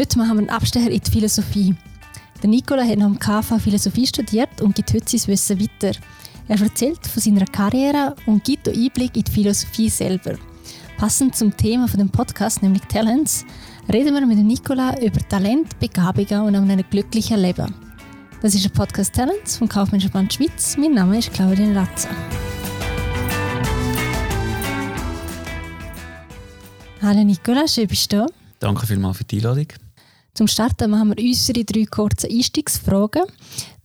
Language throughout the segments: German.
Heute machen wir einen Abstecher in die Philosophie. Der Nicola hat am KV Philosophie studiert und gibt heute sein Wissen weiter. Er erzählt von seiner Karriere und gibt einen Einblick in die Philosophie selber. Passend zum Thema von dem Podcast, nämlich Talents, reden wir mit Nicola über Talent, Begabungen und um ein glückliches Leben. Das ist der Podcast Talents vom Kaufmännischen Band Schweiz. Mein Name ist Claudia Ratzer. Hallo Nicola, schön bist du da. Danke vielmals für die Einladung. Zum Starten machen wir unsere drei kurzen Einstiegsfragen,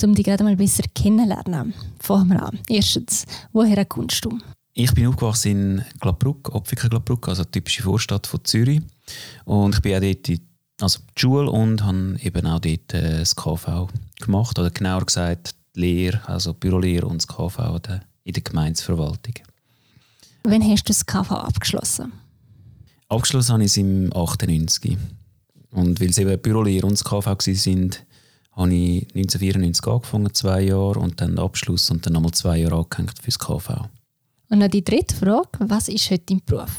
um dich gerade mal besser kennenzulernen. Fangen wir an. Erstens, woher kommst du? Ich bin aufgewachsen in Glabruck, Opfiken Glabruck, also typische Vorstadt von Zürich. Und ich bin auch dort in also die Schule und habe eben auch dort äh, das KV gemacht, oder genauer gesagt die Lehre, also Bürolehre und das KV in der Gemeinsverwaltung. Wann hast du das KV abgeschlossen? Abgeschlossen habe ich es im 98. Und weil es eben Bürolehre und das KV waren, habe ich 1994 angefangen, zwei Jahre, und dann den Abschluss und dann nochmal zwei Jahre angehängt für das KV. Und dann die dritte Frage, was ist heute dein Beruf?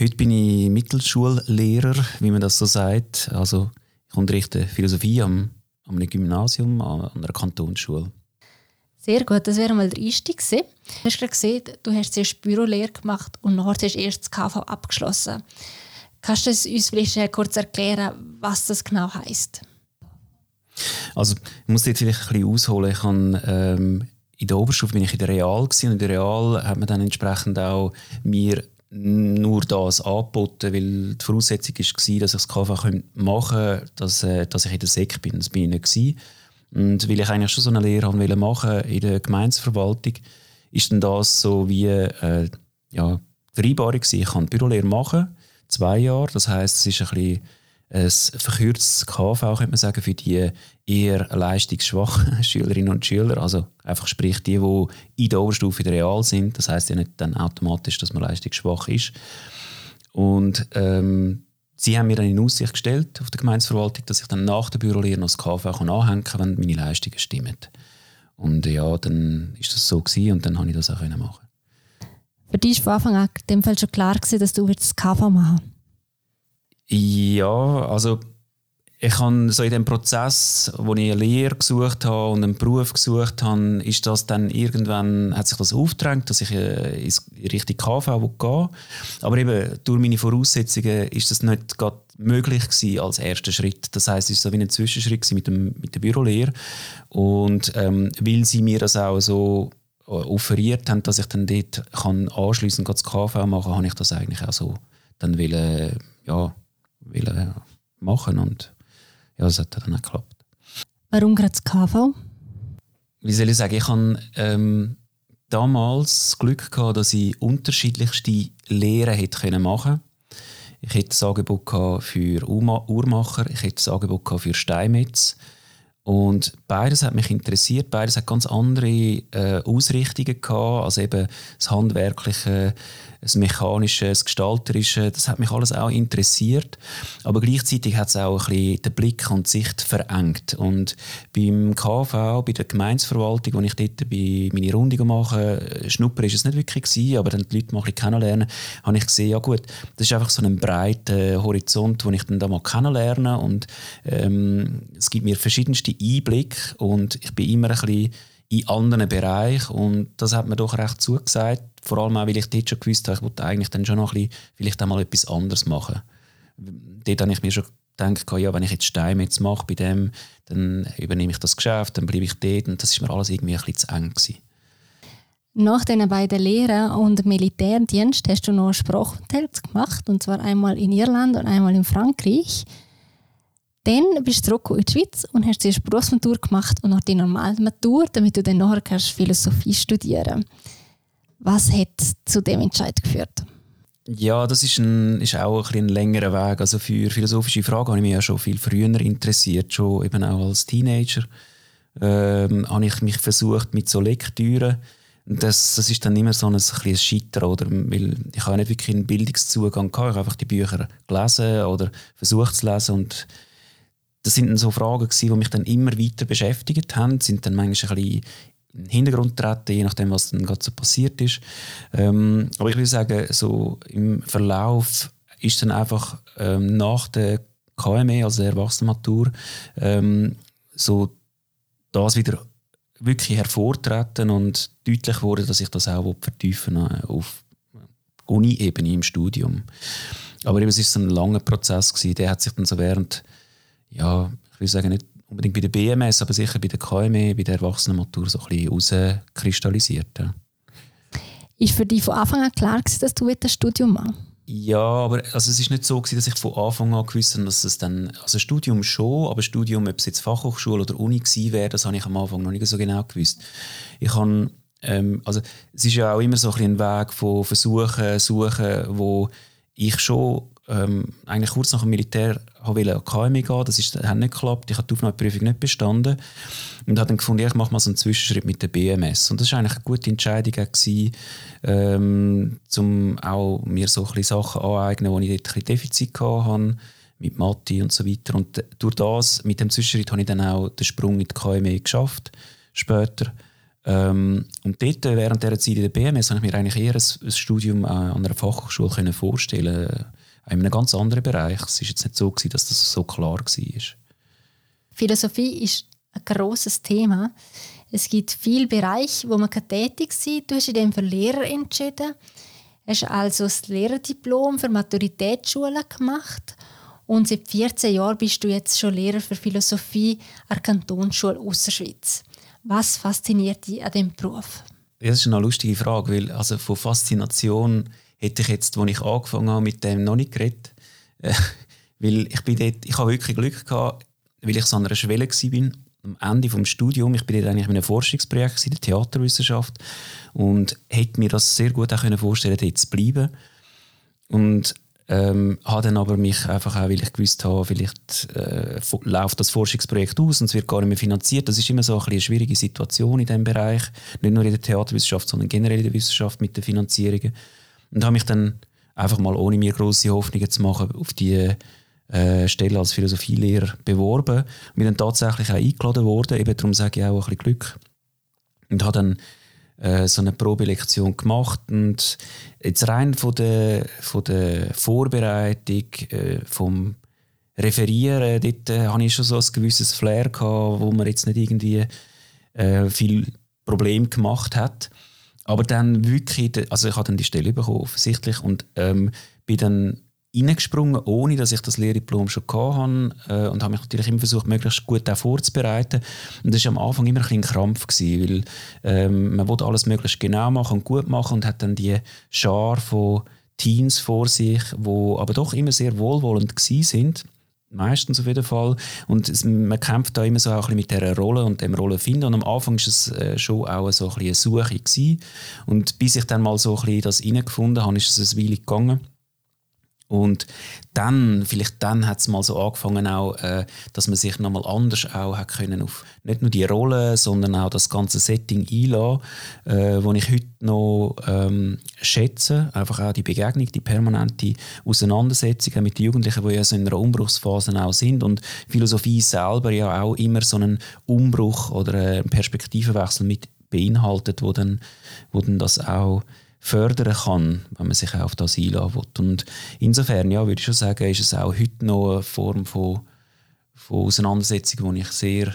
Heute bin ich Mittelschullehrer, wie man das so sagt. Also ich unterrichte Philosophie am, am Gymnasium, an einer Kantonsschule. Sehr gut, das wäre mal der Einstieg gewesen. Du hast gerade gesehen, du hast zuerst Bürolehre gemacht und nachher hast du erst das KV abgeschlossen. Kannst du uns vielleicht kurz erklären, was das genau heisst? Also, ich muss jetzt vielleicht ein bisschen ausholen. Ich habe, ähm, in der Oberstufe bin ich in der Real gewesen, und in der Real hat man dann entsprechend auch mir nur das angeboten, weil die Voraussetzung war, dass ich das KV machen konnte, dass, äh, dass ich in der Sek bin. Das bin ich nicht. Gewesen. Und weil ich eigentlich schon so eine Lehre machen wollte in der Gemeinsverwaltung, ist dann das so wie äh, ja, Vereinbarung gewesen. Ich kann Bürolehre machen zwei Jahre. Das heißt, es ist ein bisschen ein verkürztes KV, könnte man sagen, für die eher leistungsschwachen Schülerinnen und Schüler. Also einfach sprich die, die in der Oberstufe Real sind. Das heißt ja nicht dann automatisch, dass man leistungsschwach ist. Und ähm, sie haben mir dann in Aussicht gestellt auf der Gemeinsverwaltung, dass ich dann nach der Bürolehre noch das KV anhängen kann, wenn meine Leistungen stimmen. Und ja, dann ist das so gewesen und dann konnte ich das auch machen. Für dich war von Anfang an in dem Fall schon klar gewesen, dass du das KV machen Ja, also ich habe so in dem Prozess, wo ich eine Lehre gesucht habe und einen Beruf gesucht habe, ist das dann irgendwann, hat sich das aufgedrängt, dass ich äh, in Richtung KV gehen Aber eben durch meine Voraussetzungen ist das nicht gerade möglich gewesen als erster Schritt. Das heißt, es war so wie ein Zwischenschritt mit, dem, mit der Bürolehre. Und ähm, weil sie mir das auch so offeriert haben, dass ich dann dort kann anschliessend das KV machen kann, habe ich das eigentlich auch so dann will, ja, will machen und ja, das hat dann auch geklappt. Warum gerade das KV? Wie soll ich sagen, ich hatte ähm, damals das Glück gehabt, dass ich unterschiedlichste Lehren hätte machen können. Ich hätte das Angebot für Uhrmacher, ich hätte das Angebot für Steinmetz und beides hat mich interessiert. Beides hat ganz andere äh, Ausrichtungen gehabt. Also eben das Handwerkliche, das Mechanische, das Gestalterische. Das hat mich alles auch interessiert. Aber gleichzeitig hat es auch ein bisschen den Blick und die Sicht verengt. Und beim KV, bei der Gemeinsverwaltung, wo ich dort bei meine Runde mache, Schnupper ist es nicht wirklich gewesen, aber dann die Leute mal ein bisschen kennenlernen, habe ich gesehen, ja gut, das ist einfach so ein breiter Horizont, den ich dann da mal kennenlerne und ähm, es gibt mir verschiedenste ersten Einblick und ich bin immer ein bisschen in anderen Bereichen und das hat mir doch recht zugesagt. Vor allem auch, weil ich dort schon gewusst habe, ich wollte eigentlich dann schon noch ein bisschen, vielleicht einmal etwas anderes machen. Dort habe ich mir schon gedacht, ja, wenn ich jetzt Steine jetzt mache bei dem, dann übernehme ich das Geschäft, dann bleibe ich dort und das ist mir alles irgendwie ein bisschen zu eng gewesen. Nach diesen beiden Lehren und Militärdienst hast du noch Sprachunterricht gemacht, und zwar einmal in Irland und einmal in Frankreich. Dann bist du zurück in die Schweiz und hast zuerst Berufsmatur gemacht und noch die normale Matur, damit du dann nachher kannst Philosophie studieren Was hat zu dem Entscheid geführt? Ja, das ist, ein, ist auch ein, ein längerer Weg. Also für philosophische Fragen habe ich mich ja schon viel früher interessiert, schon eben auch als Teenager. Ähm, habe ich mich versucht mit so Lektüren. Das, das ist dann immer so ein, ein Scheitern, oder? Weil ich habe nicht wirklich einen Bildungszugang gehabt. Ich habe einfach die Bücher gelesen oder versucht zu lesen und das sind so Fragen gewesen, die mich dann immer weiter beschäftigt haben, sind dann manchmal ein bisschen in den Hintergrund treten, je nachdem, was dann gerade so passiert ist. Ähm, aber ich würde sagen, so im Verlauf ist dann einfach ähm, nach der KME, also der Erwachsenenmatur, ähm, so das wieder wirklich hervortreten und deutlich wurde, dass ich das auch vertiefen will, auf Uni-Ebene im Studium. Aber eben, es ist ein langer Prozess gewesen. Der hat sich dann so während, ja, ich will sagen, nicht unbedingt bei der BMS, aber sicher bei der KME, bei der Erwachsenenmatur so ein bisschen rauskristallisiert. Ja. Ist für dich von Anfang an klar gewesen, dass du das Studium machst? Ja, aber also es ist nicht so gewesen, dass ich von Anfang an gewusst habe, dass es dann, also Studium schon, aber Studium, ob es jetzt Fachhochschule oder Uni gewesen wäre, das habe ich am Anfang noch nicht so genau gewusst. Ich habe, ähm, also es ist ja auch immer so ein, ein Weg von Versuchen, Suchen, wo ich schon ähm, eigentlich kurz nach dem Militär wollte an KMI gehen, das ist, hat nicht geklappt, ich habe die Aufnahmeprüfung nicht bestanden und habe dann gefunden, ich mache mal so einen Zwischenschritt mit der BMS und das war eigentlich eine gute Entscheidung gewesen, ähm, um auch mir so ein Sachen aneignen, die ich dort ein Defizit hatte, mit Mathe und so weiter. Und durch das, mit dem Zwischenschritt habe ich dann auch den Sprung in die KMI geschafft, später. Ähm, und dort, während dieser Zeit in der BMS, habe ich mir eigentlich eher ein, ein Studium an einer Fachhochschule vorstellen in einem ganz anderen Bereich. Es war jetzt nicht so, gewesen, dass das so klar war. Philosophie ist ein grosses Thema. Es gibt viele Bereiche, wo man tätig sein kann. Du hast dich dann für Lehrer entschieden. Du hast also das Lehrerdiplom für Maturitätsschulen gemacht. Und seit 14 Jahren bist du jetzt schon Lehrer für Philosophie an der Kantonsschule Ausserschweiz. Was fasziniert dich an diesem Beruf? Das ist eine lustige Frage, weil also von Faszination hätte ich jetzt, als ich angefangen habe, mit dem noch nicht geredet. Äh, weil ich bin dort, ich habe wirklich Glück gehabt, weil ich so an einer Schwelle war, am Ende des Studiums. Ich bin dort eigentlich in einem Forschungsprojekt in der Theaterwissenschaft und hätte mir das sehr gut auch vorstellen dort zu bleiben. Und ähm, habe dann aber mich einfach auch, weil ich gewusst habe, vielleicht äh, läuft das Forschungsprojekt aus und es wird gar nicht mehr finanziert. Das ist immer so ein eine schwierige Situation in diesem Bereich, nicht nur in der Theaterwissenschaft, sondern generell in der Wissenschaft mit den Finanzierungen. Und habe mich dann einfach mal, ohne mir große Hoffnungen zu machen, auf die äh, Stelle als Philosophielehrer beworben. Und bin dann tatsächlich auch eingeladen worden. Eben darum sage ich auch ein bisschen Glück. Und habe dann äh, so eine Probelektion gemacht. Und jetzt rein von der, von der Vorbereitung, äh, vom Referieren, dort äh, hatte ich schon so ein gewisses Flair, gehabt, wo man jetzt nicht irgendwie äh, viel Problem gemacht hat. Aber dann wirklich, also ich habe dann die Stelle bekommen, offensichtlich, und ähm, bin dann reingesprungen, ohne dass ich das Lehrdiplom schon hatte äh, und habe mich natürlich immer versucht, möglichst gut auch vorzubereiten. Und das war am Anfang immer ein, ein Krampf, gewesen, weil ähm, man wollte alles möglichst genau machen und gut machen und hat dann die Schar von Teens vor sich, wo aber doch immer sehr wohlwollend sind Meistens auf jeden Fall. Und es, man kämpft da immer so ein mit dieser Rolle und dem Rollenfinden. Und am Anfang war es äh, schon auch so ein eine Suche. Gewesen. Und bis ich dann mal so ein bisschen das reingefunden habe, ist es eine Weile gegangen. Und dann, vielleicht dann hat es mal so angefangen auch, äh, dass man sich nochmal anders auch hat können auf nicht nur die Rolle, sondern auch das ganze Setting einlassen, äh, wo ich heute noch ähm, schätze. Einfach auch die Begegnung, die permanente Auseinandersetzung mit den Jugendlichen, die ja so in einer Umbruchsphase auch sind und Philosophie selber ja auch immer so einen Umbruch oder einen Perspektivenwechsel mit beinhaltet, wo dann, wo dann das auch fördern kann, wenn man sich auf das einlassen will. Und insofern, ja, würde ich schon sagen, ist es auch heute noch eine Form von, von Auseinandersetzung, die ich sehr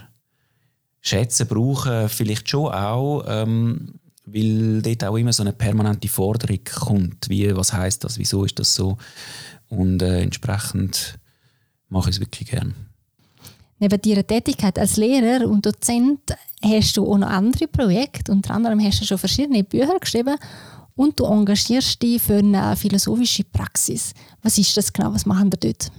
schätze, brauche, vielleicht schon auch, ähm, weil dort auch immer so eine permanente Forderung kommt, wie, was heißt das, wieso ist das so und äh, entsprechend mache ich es wirklich gern. Neben deiner Tätigkeit als Lehrer und Dozent hast du auch noch andere Projekte. Unter anderem hast du schon verschiedene Bücher geschrieben und du engagierst dich für eine philosophische Praxis. Was ist das genau? Was machen wir dort?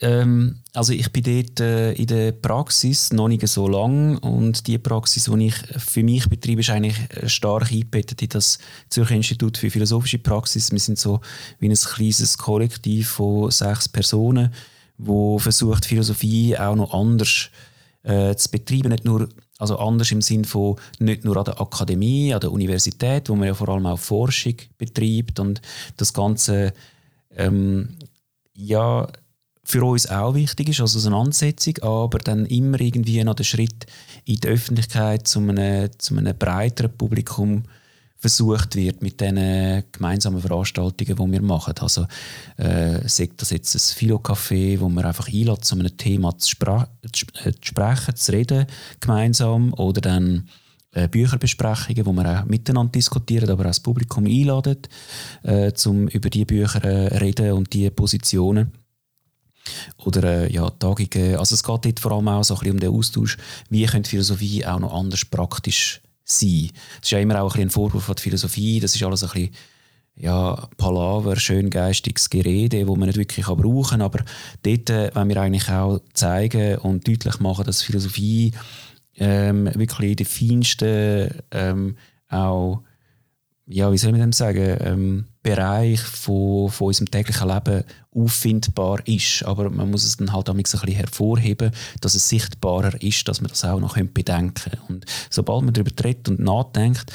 Ähm, also ich bin dort äh, in der Praxis noch nicht so lang und die Praxis, die ich für mich betreibe, ist eigentlich äh, stark eingebettet in das Zürcher Institut für philosophische Praxis. Wir sind so wie ein kleines Kollektiv von sechs Personen, wo versucht Philosophie auch noch anders äh, zu betreiben, nicht nur also anders im Sinne von nicht nur an der Akademie, an der Universität, wo man ja vor allem auch Forschung betreibt und das Ganze ähm, ja für uns auch wichtig ist, als Auseinandersetzung, aber dann immer irgendwie noch den Schritt in die Öffentlichkeit zu einem, zu einem breiteren Publikum versucht wird mit diesen gemeinsamen Veranstaltungen, die wir machen. Also äh, sagt das jetzt ein Philo-Café, wo man einfach einlädt, zu einem Thema zu, äh, zu sprechen, zu reden gemeinsam oder dann äh, Bücherbesprechungen, wo man auch miteinander diskutiert, aber auch das Publikum einladet, äh, um über die Bücher äh, reden und die Positionen. Oder äh, ja, Tagungen. Also es geht dort vor allem auch so ein bisschen um den Austausch, wie könnte Philosophie auch noch anders praktisch sein. Das ist ja immer auch ein, ein Vorwurf von der Philosophie, das ist alles ein bisschen ja, Palaver, schön geistiges Gerede, wo man nicht wirklich brauchen kann. Aber dort äh, wollen wir eigentlich auch zeigen und deutlich machen, dass Philosophie ähm, wirklich den feinsten ähm, auch, ja, wie soll man das sagen, ähm, Bereich von, von unserem täglichen Leben auffindbar ist. Aber man muss es dann halt ein bisschen hervorheben, dass es sichtbarer ist, dass man das auch noch bedenken können. Und sobald man darüber redet und nachdenkt,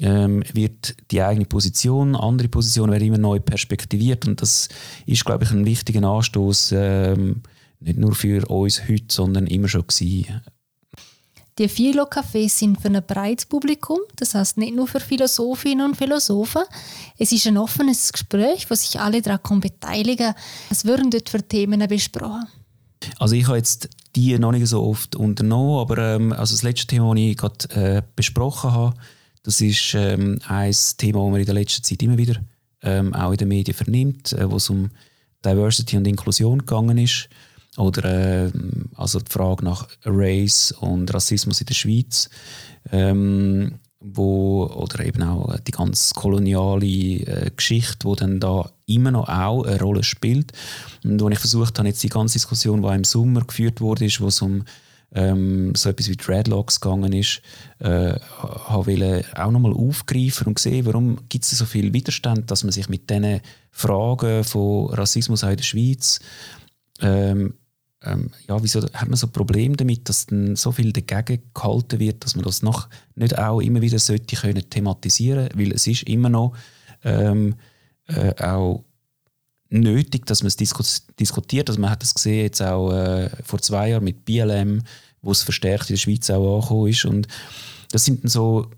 ähm, wird die eigene Position, andere Positionen werden immer neu perspektiviert und das ist, glaube ich, ein wichtiger Anstoß ähm, nicht nur für uns heute, sondern immer schon gewesen. Die Philo-Cafés sind für ein breites Publikum, das heißt nicht nur für Philosophinnen und Philosophen. Es ist ein offenes Gespräch, wo sich alle daran beteiligen Was würden dort für Themen besprochen? Also ich habe jetzt die noch nicht so oft unternommen, aber ähm, also das letzte Thema, das ich gerade äh, besprochen habe, das ist ähm, ein Thema, das man in der letzten Zeit immer wieder ähm, auch in den Medien vernimmt, äh, wo es um Diversity und Inklusion gegangen ist. Oder äh, also die Frage nach Race und Rassismus in der Schweiz. Ähm, wo, oder eben auch die ganz koloniale äh, Geschichte, die dann da immer noch auch eine Rolle spielt. Und wo ich versucht habe, jetzt die ganze Diskussion, die im Sommer geführt wurde, wo es um ähm, so etwas wie Dreadlocks gegangen ist, äh, habe auch nochmal aufgreifen und sehen, warum gibt es so viel Widerstand, dass man sich mit diesen Fragen von Rassismus auch in der Schweiz ähm, ähm, ja, wieso hat man so Probleme damit, dass dann so viel dagegen gehalten wird, dass man das noch nicht auch immer wieder sollte können thematisieren, weil es ist immer noch ähm, äh, auch nötig, dass man es diskus diskutiert. Also man hat es gesehen jetzt auch äh, vor zwei Jahren mit BLM, wo es verstärkt in der Schweiz auch angekommen ist und das sind dann so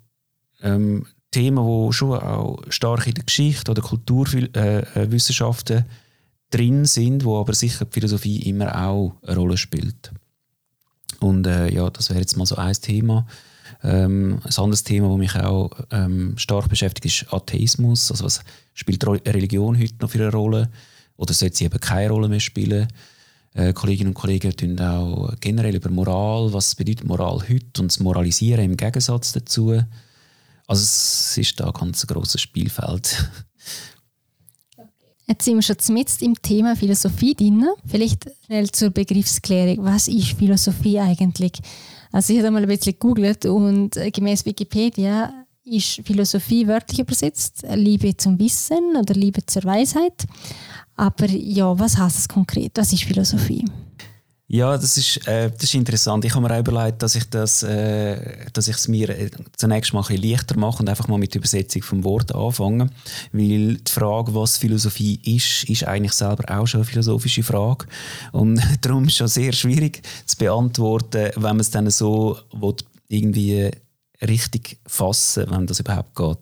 ähm, Themen, die schon auch stark in der Geschichte oder Kulturwissenschaften äh, äh drin sind, wo aber sicher die Philosophie immer auch eine Rolle spielt. Und äh, ja, das wäre jetzt mal so ein Thema. Ähm, ein anderes Thema, das mich auch ähm, stark beschäftigt, ist Atheismus. Also was spielt Religion heute noch für eine Rolle? Oder sollte sie eben keine Rolle mehr spielen? Äh, Kolleginnen und Kollegen tun auch generell über Moral. Was bedeutet Moral heute und das Moralisieren im Gegensatz dazu? Also es ist da ein ganz grosses Spielfeld. Jetzt sind wir schon mitten im Thema Philosophie drin. Vielleicht schnell zur Begriffsklärung. Was ist Philosophie eigentlich? Also ich habe mal ein bisschen gegoogelt und äh, gemäß Wikipedia ist Philosophie wörtlich übersetzt Liebe zum Wissen oder Liebe zur Weisheit. Aber ja, was heißt es konkret? Was ist Philosophie? Ja, das ist, äh, das ist interessant. Ich habe mir auch überlegt, dass ich das, äh, dass ich es mir äh, zunächst mal ein leichter mache und einfach mal mit der Übersetzung vom Wort anfange. Weil die Frage, was Philosophie ist, ist eigentlich selber auch schon eine philosophische Frage. Und darum ist es schon sehr schwierig zu beantworten, wenn man es dann so will, irgendwie richtig fassen, wenn das überhaupt geht.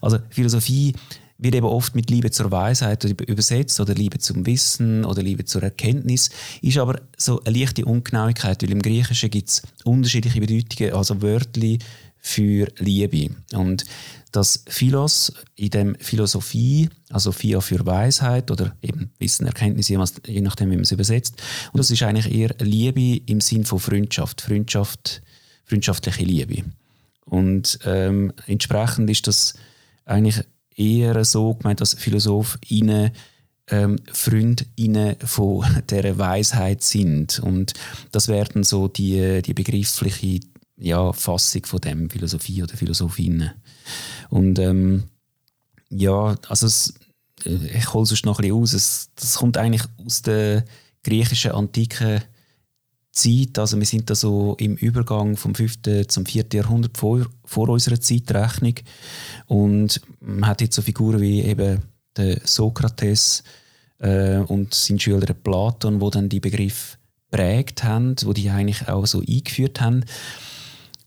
Also Philosophie wird eben oft mit Liebe zur Weisheit übersetzt oder Liebe zum Wissen oder Liebe zur Erkenntnis, ist aber so eine leichte Ungenauigkeit, weil im Griechischen gibt es unterschiedliche Bedeutungen, also Wörter für Liebe. Und das Philos, in dem Philosophie, also Phia für Weisheit oder eben Wissen, Erkenntnis, je nachdem, wie man es übersetzt. Und das ist eigentlich eher Liebe im Sinn von Freundschaft, Freundschaft, freundschaftliche Liebe. Und ähm, entsprechend ist das eigentlich eher so gemeint, dass PhilosophInnen ähm, FreundInnen von dieser Weisheit sind. Und das werden so die, die begriffliche ja, Fassung von dem Philosophie oder Philosophinnen. Und ähm, ja, also es, äh, ich hole es noch ein bisschen aus. Es, das kommt eigentlich aus der griechischen Antike Zeit, also wir sind da so im Übergang vom 5. zum 4. Jahrhundert vor, vor unserer Zeitrechnung und man hat jetzt so Figuren wie eben der Sokrates äh, und sein Schüler Platon, wo dann die Begriff prägt haben, wo die eigentlich auch so eingeführt haben.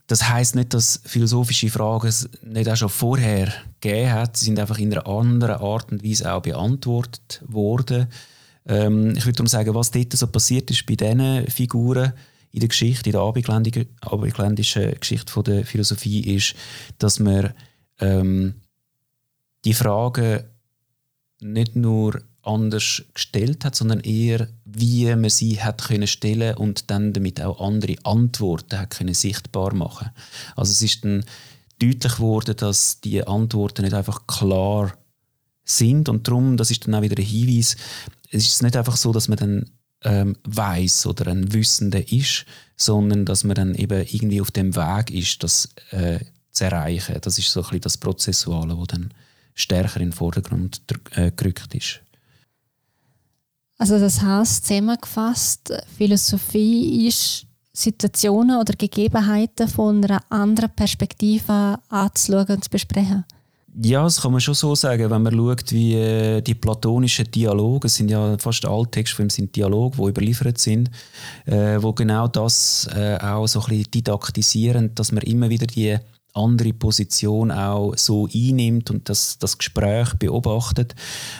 Das heißt nicht, dass philosophische Fragen es nicht auch schon vorher gegeben hat. Sie sind einfach in einer anderen Art und Weise auch beantwortet worden. Ähm, ich würde darum sagen, was dort so passiert ist bei diesen Figuren in der Geschichte, in der abendländischen Geschichte von der Philosophie, ist, dass man ähm, die Fragen nicht nur anders gestellt hat, sondern eher, wie man sie hat können stellen und dann damit auch andere Antworten hat können sichtbar machen. Also es ist dann deutlich geworden, dass die Antworten nicht einfach klar sind und darum, das ist dann auch wieder ein Hinweis, es ist nicht einfach so, dass man dann ähm, weiß oder ein Wissender ist, sondern dass man dann eben irgendwie auf dem Weg ist, das äh, zu erreichen. Das ist so ein bisschen das Prozessuale, das dann stärker in den Vordergrund äh, gerückt ist. Also das heißt zusammengefasst, Philosophie ist Situationen oder Gegebenheiten von einer anderen Perspektive anzuschauen und zu besprechen. Ja, das kann man schon so sagen, wenn man schaut, wie äh, die platonischen Dialoge, es sind ja fast alle Texte sind Dialoge, die überliefert sind, äh, wo genau das äh, auch so ein bisschen didaktisieren, dass man immer wieder die andere Position auch so einnimmt und das, das Gespräch beobachtet.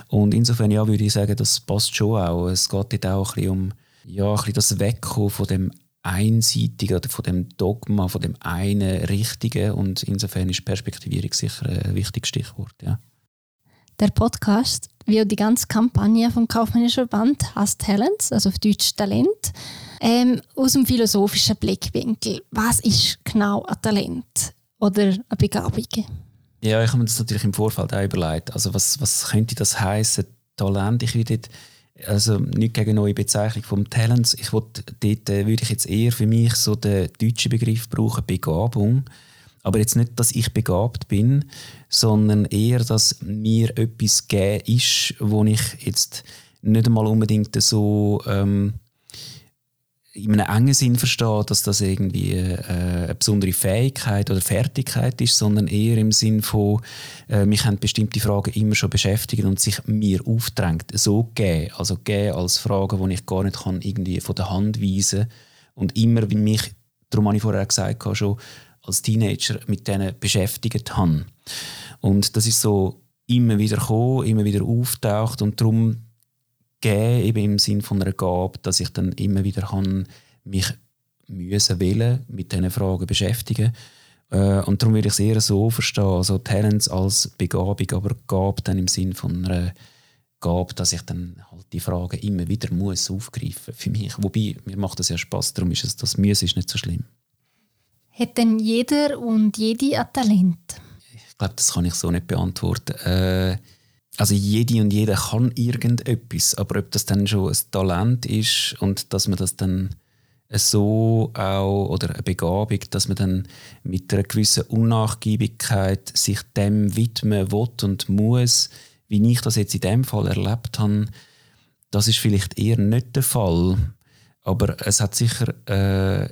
Und insofern ja, würde ich sagen, das passt schon auch. Es geht dort auch ein bisschen um ja, ein bisschen das Wegkommen von dem Einseitigen oder von dem Dogma, von dem einen Richtigen. Und insofern ist Perspektivierung sicher ein wichtiges Stichwort. Ja. Der Podcast, wie auch die ganze Kampagne vom Kaufmännischen Verband, heißt Talents, also auf Deutsch Talent. Ähm, aus dem philosophischen Blickwinkel. Was ist genau ein Talent? oder eine Begabung? Ja, ich habe mir das natürlich im Vorfeld auch überlegt. Also was, was könnte das heißen? Talent? Ich würde also nicht gegen neue Bezeichnung vom Talents. Ich wollte, dort äh, würde ich jetzt eher für mich so den deutschen Begriff brauchen, Begabung. Aber jetzt nicht, dass ich begabt bin, sondern eher, dass mir etwas gegeben ist, wo ich jetzt nicht einmal unbedingt so ähm, in einem engen Sinn verstehe, dass das irgendwie äh, eine besondere Fähigkeit oder Fertigkeit ist, sondern eher im Sinn von, äh, mich haben bestimmte Fragen immer schon beschäftigt und sich mir aufdrängt, so geben, also geben als Fragen, die ich gar nicht kann irgendwie von der Hand weisen und immer, wie mich, darum habe ich vorher gesagt, schon als Teenager mit denen beschäftigt habe. Und das ist so immer wieder gekommen, immer wieder auftaucht und darum geben, eben im Sinn von einer Gabe, dass ich dann immer wieder kann mich müssen wählen mit diesen Fragen beschäftigen äh, und darum würde ich es eher so verstehen, also Talents als Begabung, aber Gabe dann im Sinn von einer Gabe, dass ich dann halt die Fragen immer wieder muss aufgreifen für mich. Wobei, mir macht das ja Spaß, darum ist es, das Müsse ist nicht so schlimm. Hat denn jeder und jede ein Talent? Ich glaube, das kann ich so nicht beantworten. Äh, also jede und jeder kann irgendetwas, aber ob das dann schon ein Talent ist und dass man das dann so auch oder eine Begabung, dass man dann mit einer gewissen Unnachgiebigkeit sich dem widmen will und muss, wie ich das jetzt in dem Fall erlebt habe, das ist vielleicht eher nicht der Fall. Aber es hat sicher einen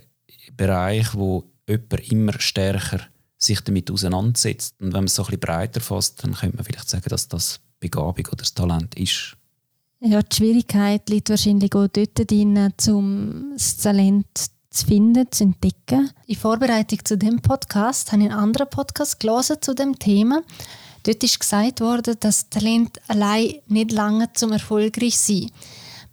Bereich, wo jemand immer stärker sich damit auseinandersetzt. Und wenn man es so ein bisschen breiter fasst, dann könnte man vielleicht sagen, dass das Begabung oder das Talent ist. Ja, die Schwierigkeit liegt wahrscheinlich auch dort drin, um das Talent zu finden, zu entdecken. In Vorbereitung zu dem Podcast habe ich einen anderen Podcast zu dem Thema. Dort ist gesagt worden, dass Talent allein nicht lange zum erfolgreich sein.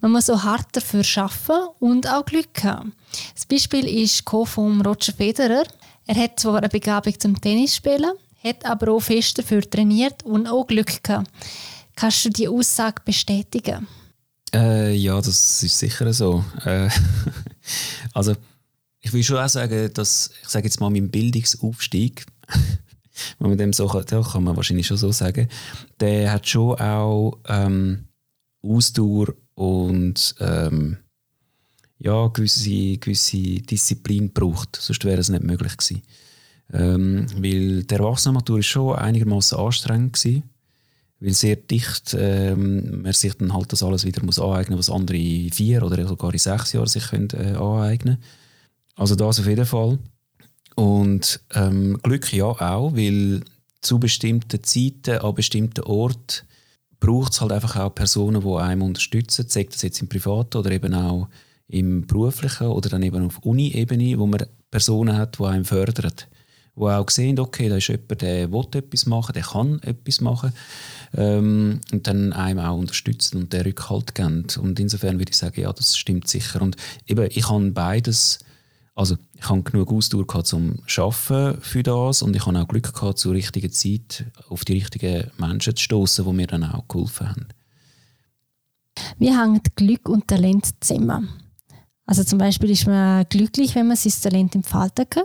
Man muss auch hart dafür arbeiten und auch Glück haben. Das Beispiel ist von Roger Federer. Er hat zwar eine Begabung zum Tennisspielen, hat aber auch fest dafür trainiert und auch Glück gehabt. Kannst du die Aussage bestätigen? Äh, ja, das ist sicher so. Äh, also ich will schon auch sagen, dass ich sage jetzt mal mein Bildungsaufstieg, wenn man dem so kann, kann man wahrscheinlich schon so sagen, der hat schon auch ähm, Ausdauer und ähm, ja, gewisse, gewisse Disziplin braucht. Sonst wäre es nicht möglich gewesen. Ähm, weil der Erwachsenenmatur war schon einigermaßen anstrengend gewesen, weil sehr dicht ähm, man sich dann halt das alles wieder muss aneignen, was andere in vier oder sogar in sechs Jahren sich können, äh, aneignen. Also das auf jeden Fall. Und ähm, Glück ja auch, weil zu bestimmten Zeiten an bestimmten Orten braucht es halt einfach auch Personen, die einem unterstützen, sei das jetzt im Privaten oder eben auch im beruflichen oder dann eben auf Uni-Ebene, wo man Personen hat, die einen fördern. Die auch sehen, okay, da ist jemand, der will etwas machen, der kann etwas machen ähm, und dann einem auch unterstützen und den Rückhalt geben. Und insofern würde ich sagen, ja, das stimmt sicher. Und eben, ich habe beides, also ich habe genug Ausdauer gehabt zum Arbeiten für das und ich habe auch Glück gehabt, zur richtigen Zeit auf die richtigen Menschen zu stoßen, die mir dann auch geholfen haben. Wie hängen Glück und Talent zusammen? Also zum Beispiel ist man glücklich, wenn man sein Talent entfalten kann?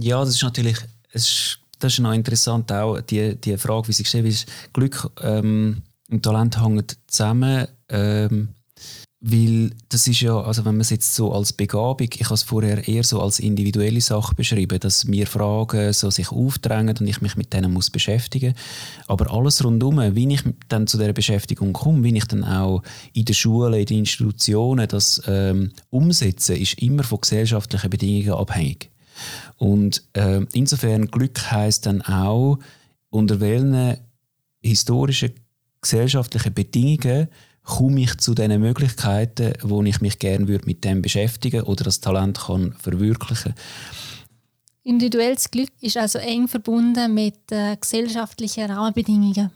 Ja, das ist natürlich, es das ist noch interessant auch, die, die Frage, wie sie gestellt ist. Glück ähm, und Talent hängen zusammen. Ähm, weil das ist ja, also wenn man es jetzt so als Begabung, ich habe es vorher eher so als individuelle Sache beschrieben, dass mir Fragen so sich aufdrängen und ich mich mit denen muss beschäftigen. Aber alles rundum, wie ich dann zu der Beschäftigung komme, wie ich dann auch in der Schule, in den Institutionen das ähm, umsetze, ist immer von gesellschaftlichen Bedingungen abhängig. Und äh, insofern Glück heißt dann auch, unter welchen historischen gesellschaftlichen Bedingungen komme ich zu den Möglichkeiten, wo ich mich gerne würde mit dem beschäftigen oder das Talent kann verwirklichen. Individuelles Glück ist also eng verbunden mit äh, gesellschaftlichen Rahmenbedingungen.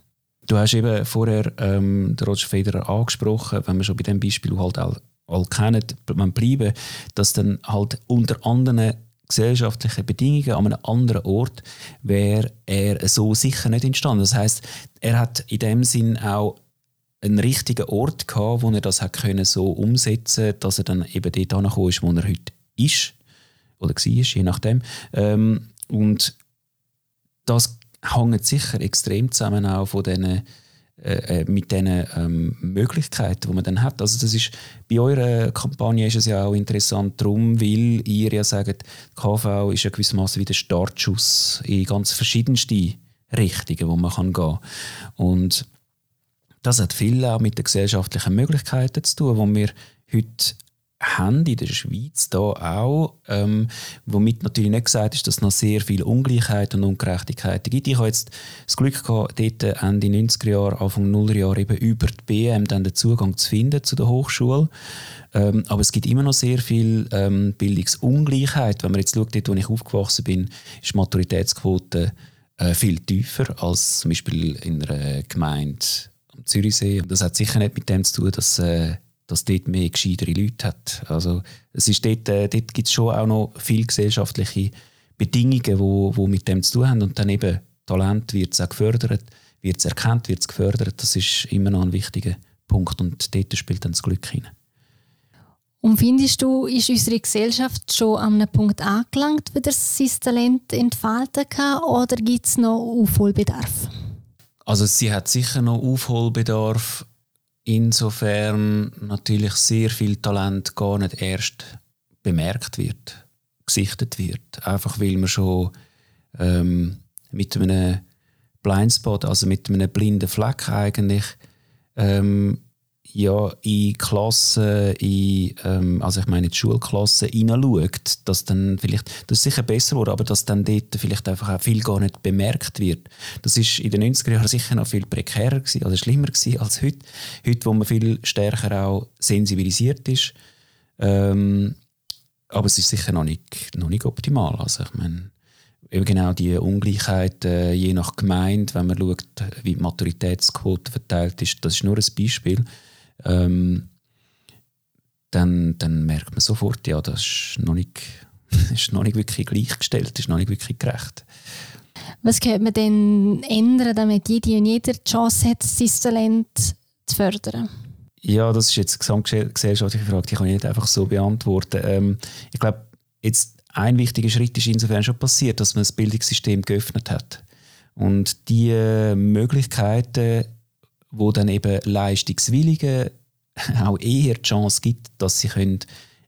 Du hast eben vorher ähm, den Roger Federer angesprochen, wenn wir schon bei dem Beispiel halt all, all kennen, man bleiben, dass dann halt unter anderen gesellschaftlichen Bedingungen an einem anderen Ort wäre er so sicher nicht entstanden. Das heißt, er hat in dem Sinn auch einen richtigen Ort gehabt, wo er das hat können so umsetzen dass er dann eben dort angekommen ist, wo er heute ist oder war, je nachdem. Ähm, und das hängt sicher extrem zusammen auch von diesen äh, äh, mit diesen ähm, Möglichkeiten, die man dann hat. Also das ist, bei eurer Kampagne ist es ja auch interessant darum, weil ihr ja sagt, KV ist ja gewissermaßen wie der Startschuss in ganz verschiedenste Richtungen, wo man kann gehen kann. Und das hat viel auch mit den gesellschaftlichen Möglichkeiten zu tun, die wir heute haben in der Schweiz da auch, ähm, womit natürlich nicht gesagt ist, dass es noch sehr viel Ungleichheit und Ungerechtigkeiten gibt. Ich habe jetzt das Glück gehabt, dort Ende 90er Jahre, Anfang 0er Jahre eben über die BM dann den Zugang zu finden zu der Hochschule. Ähm, aber es gibt immer noch sehr viel ähm, Bildungsungleichheit. Wenn man jetzt schaut, dort, wo ich aufgewachsen bin, ist die Maturitätsquote äh, viel tiefer als zum Beispiel in einer Gemeinde am Zürichsee. Das hat sicher nicht mit dem zu tun, dass, äh, dass dort mehr gescheitere Leute hat. Also es ist dort, äh, dort gibt es schon auch noch viele gesellschaftliche Bedingungen, die wo, wo mit dem zu tun haben. Und dann eben Talent wird es auch gefördert, wird es erkannt, wird es gefördert. Das ist immer noch ein wichtiger Punkt und dort spielt dann das Glück hinein. Und findest du, ist unsere Gesellschaft schon an einem Punkt angelangt, wo das sein Talent entfalten kann, oder gibt es noch Aufholbedarf? Also sie hat sicher noch Aufholbedarf, insofern natürlich sehr viel Talent gar nicht erst bemerkt wird, gesichtet wird. Einfach weil man schon ähm, mit einem Blindspot, also mit einem blinden Fleck eigentlich ähm, ja, in Klassen, in, ähm, also ich meine in die Schulklassen hineinschaut, dass dann vielleicht, das ist sicher besser wurde, aber dass dann dort vielleicht einfach auch viel gar nicht bemerkt wird. Das ist in den 90er Jahren sicher noch viel prekärer gewesen, also schlimmer gewesen als heute. Heute, wo man viel stärker auch sensibilisiert ist. Ähm, aber es ist sicher noch nicht, noch nicht optimal. Also ich meine, eben genau die Ungleichheit äh, je nach Gemeinde, wenn man schaut, wie die Maturitätsquote verteilt ist, das ist nur ein Beispiel ähm, dann, dann merkt man sofort, ja, das ist noch nicht, ist noch nicht wirklich gleichgestellt, ist noch nicht wirklich gerecht. Was könnte man denn ändern, damit jede und jeder die Chance hat, sein Talent zu fördern? Ja, das ist jetzt gesamtgesellschaftliche Frage, die kann ich nicht einfach so beantworten. Ähm, ich glaube, jetzt ein wichtiger Schritt ist insofern schon passiert, dass man das Bildungssystem geöffnet hat. Und die Möglichkeiten wo dann eben Leistungswilligen auch eher die Chance gibt, dass sie können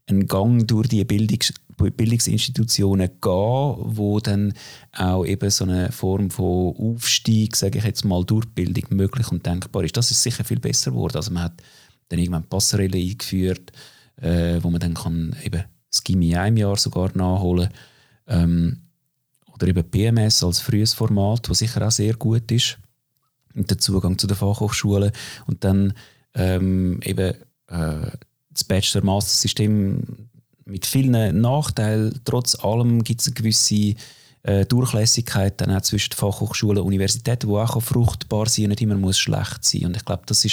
einen Gang durch die Bildungs Bildungsinstitutionen gehen, wo dann auch eben so eine Form von Aufstieg, sage ich jetzt mal, durch Bildung möglich und denkbar ist. Das ist sicher viel besser geworden. Also man hat dann irgendwann Passerelle eingeführt, äh, wo man dann kann eben das Gimmi in einem Jahr sogar nachholen ähm, oder eben PMS als frühes Format, was sicher auch sehr gut ist und der Zugang zu den Fachhochschulen und dann ähm, eben äh, das Bachelor-Master-System mit vielen Nachteilen. Trotz allem gibt es eine gewisse äh, Durchlässigkeit dann auch zwischen Fachhochschulen und Universitäten, die auch fruchtbar sein und nicht immer muss schlecht sein. Und ich glaube, das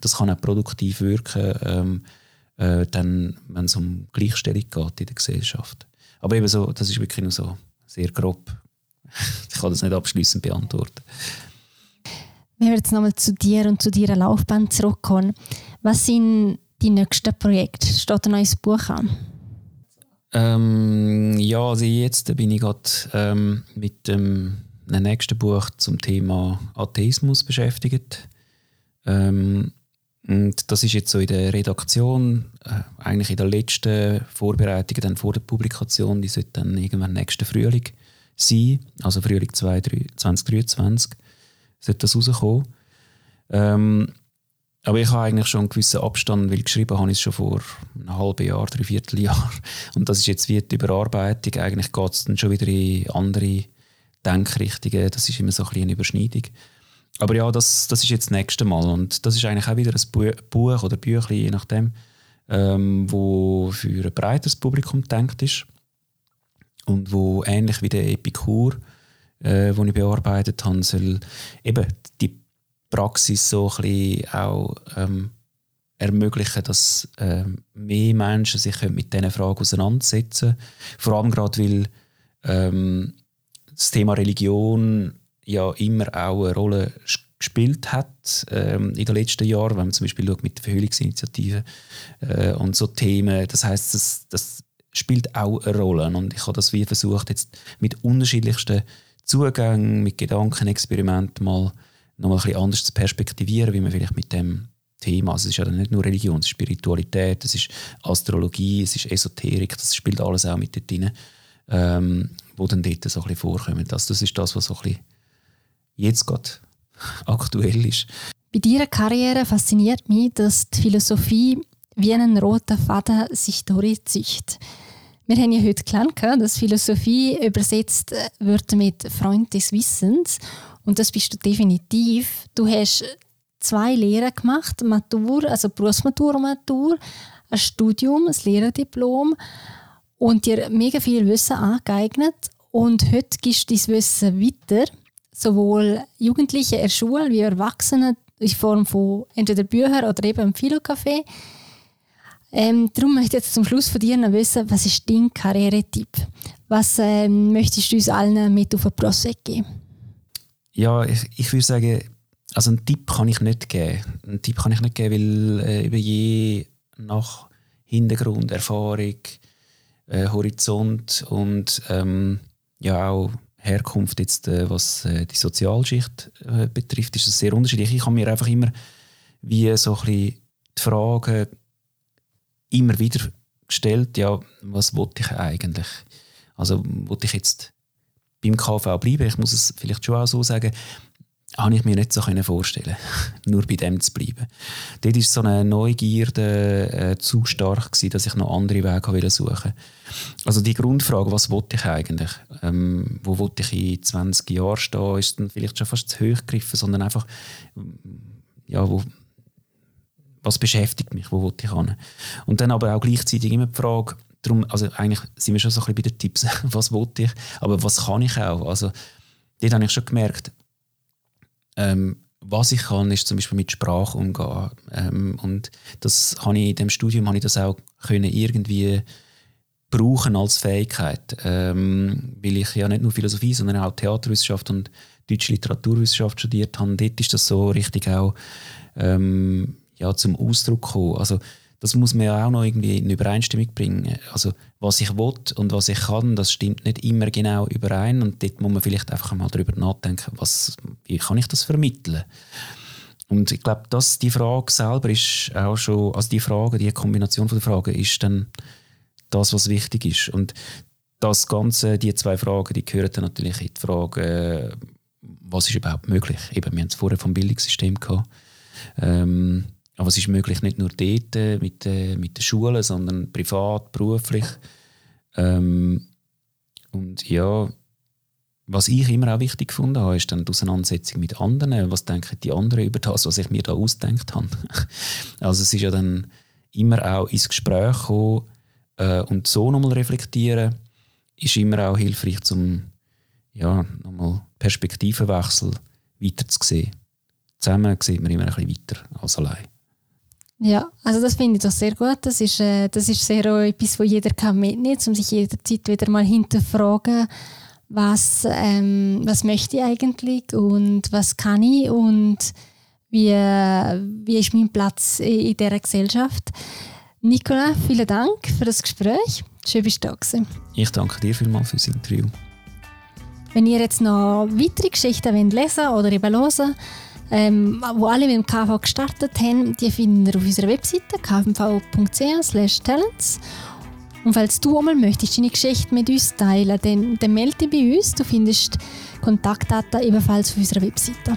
das kann auch produktiv wirken, ähm, äh, wenn es um Gleichstellung geht in der Gesellschaft. Aber eben so, das ist wirklich nur so sehr grob. ich kann das nicht abschließend beantworten. Wenn wir jetzt nochmal zu dir und zu deiner Laufbahn zurückkommen, was sind die nächsten Projekte? Steht ein neues Buch an? Ähm, ja, also jetzt bin ich gerade ähm, mit dem nächsten Buch zum Thema Atheismus beschäftigt. Ähm, und das ist jetzt so in der Redaktion, äh, eigentlich in der letzten Vorbereitung dann vor der Publikation, die sollte dann irgendwann nächsten Frühling sein, also Frühling 2023, sollte das rauskommen. Ähm, aber ich habe eigentlich schon einen gewissen Abstand, weil geschrieben habe ich es schon vor einem halben Jahr, drei Vierteljahr. Und das ist jetzt wie die Überarbeitung. Eigentlich geht es dann schon wieder in andere Denkrichtungen. Das ist immer so ein bisschen eine Überschneidung. Aber ja, das, das ist jetzt das nächste Mal. Und das ist eigentlich auch wieder ein Buch oder Büchlein, je nachdem, ähm, wo für ein breiteres Publikum gedacht ist. Und wo ähnlich wie der Epikur, äh, wo ich bearbeitet habe, soll eben die Praxis so ein bisschen auch ähm, ermöglichen, dass ähm, mehr Menschen sich mit diesen Fragen auseinandersetzen Vor allem gerade, weil ähm, das Thema Religion ja immer auch eine Rolle gespielt hat ähm, in den letzten Jahren, wenn man zum Beispiel schaut mit der Verhüllungsinitiative äh, und so Themen. Das heißt, das, das spielt auch eine Rolle und ich habe das wie versucht jetzt mit unterschiedlichsten Zugängen, mit Gedankenexperimenten mal nochmal ein bisschen anders zu perspektivieren, wie man vielleicht mit dem Thema, also es ist ja nicht nur Religion, es ist Spiritualität, es ist Astrologie, es ist Esoterik, das spielt alles auch mit dort rein, ähm, wo dann dort so ein bisschen vorkommt. Also das ist das, was so ein bisschen jetzt gerade aktuell ist. Bei deiner Karriere fasziniert mich, dass die Philosophie wie einen roten Faden sich durchzieht. Wir haben ja heute gelernt, dass Philosophie übersetzt wird mit Freund des Wissens und das bist du definitiv. Du hast zwei Lehren gemacht, Matur, also Berufsmatur und Matur, ein Studium, ein Lehrerdiplom und dir mega viel Wissen angeeignet. Und heute gibst du dein Wissen weiter, sowohl Jugendliche in der Schule wie Erwachsene in Form von entweder Büchern oder eben im Philocafé. Ähm, darum möchte ich jetzt zum Schluss von dir noch wissen, was ist dein Karrieretipp? Was ähm, möchtest du uns allen mit auf den Prospekt geben? Ja, ich, ich würde sagen, also einen Tipp kann ich nicht geben. Einen Tipp kann ich nicht geben, weil äh, je nach Hintergrund, Erfahrung, äh, Horizont und ähm, ja auch Herkunft jetzt, äh, was äh, die Sozialschicht äh, betrifft, ist es sehr unterschiedlich. Ich habe mir einfach immer wie so ein bisschen die Frage immer wieder gestellt, ja, was wollte ich eigentlich? Also wollte ich jetzt beim KV bleiben. Ich muss es vielleicht schon auch so sagen, habe ich mir nicht so vorstellen nur bei dem zu bleiben. Dort war so eine Neugierde äh, zu stark, gewesen, dass ich noch andere Wege suchen Also die Grundfrage, was wollte ich eigentlich? Ähm, wo wollte ich in 20 Jahren stehen, ist dann vielleicht schon fast zu hoch gegriffen, sondern einfach, ja, wo, was beschäftigt mich, wo wollte ich hin? Und dann aber auch gleichzeitig immer die Frage, darum, also eigentlich sind wir schon so ein bisschen bei den Tipps, was wollte ich, aber was kann ich auch? Also dort habe ich schon gemerkt, ähm, was ich kann, ist zum Beispiel mit Sprache umgehen. Ähm, und das habe ich in dem Studium habe ich das auch können irgendwie brauchen als Fähigkeit, ähm, weil ich ja nicht nur Philosophie, sondern auch Theaterwissenschaft und deutsche Literaturwissenschaft studiert habe. Dort ist das so richtig auch ähm, ja, zum Ausdruck gekommen. Also das muss man ja auch noch irgendwie in Übereinstimmung bringen. Also was ich will und was ich kann, das stimmt nicht immer genau überein und dort muss man vielleicht einfach mal darüber nachdenken, was, wie kann ich das vermitteln. Und ich glaube, dass die Frage selber ist auch schon, also die Frage, die Kombination von Fragen ist dann das, was wichtig ist. Und das Ganze, die zwei Fragen, die gehören dann natürlich in die Frage, was ist überhaupt möglich. Eben, wir haben es vorher vom Bildungssystem gehabt. Ähm, aber es ist möglich nicht nur dort äh, mit, äh, mit den Schulen, sondern privat, beruflich. Ähm, und ja, was ich immer auch wichtig habe, ist dann die Auseinandersetzung mit anderen. Was denken die anderen über das, was ich mir da ausdenkt habe? also es ist ja dann immer auch ins Gespräch kommen äh, und so nochmal reflektieren, ist immer auch hilfreich, um ja, nochmal Perspektivenwechsel weiter zu sehen. Zusammen sieht man immer ein bisschen weiter als allein. Ja, also das finde ich doch sehr gut. Das ist, äh, das ist sehr auch etwas, was jeder kann mitnehmen kann, um sich jederzeit wieder mal hinterfragen, was, ähm, was möchte ich eigentlich und was kann ich und wie, wie ist mein Platz in, in dieser Gesellschaft. Nicola, vielen Dank für das Gespräch. Schön, bist du da gewesen. Ich danke dir vielmals für das Interview. Wenn ihr jetzt noch weitere Geschichten wollt lesen oder eben hören ähm, wo alle mit dem KV gestartet haben, die finden ihr auf unserer Webseite kvv.ch talents und falls du einmal möchtest deine Geschichte mit uns teilen, dann, dann melde dich bei uns. Du findest Kontaktdaten ebenfalls auf unserer Webseite.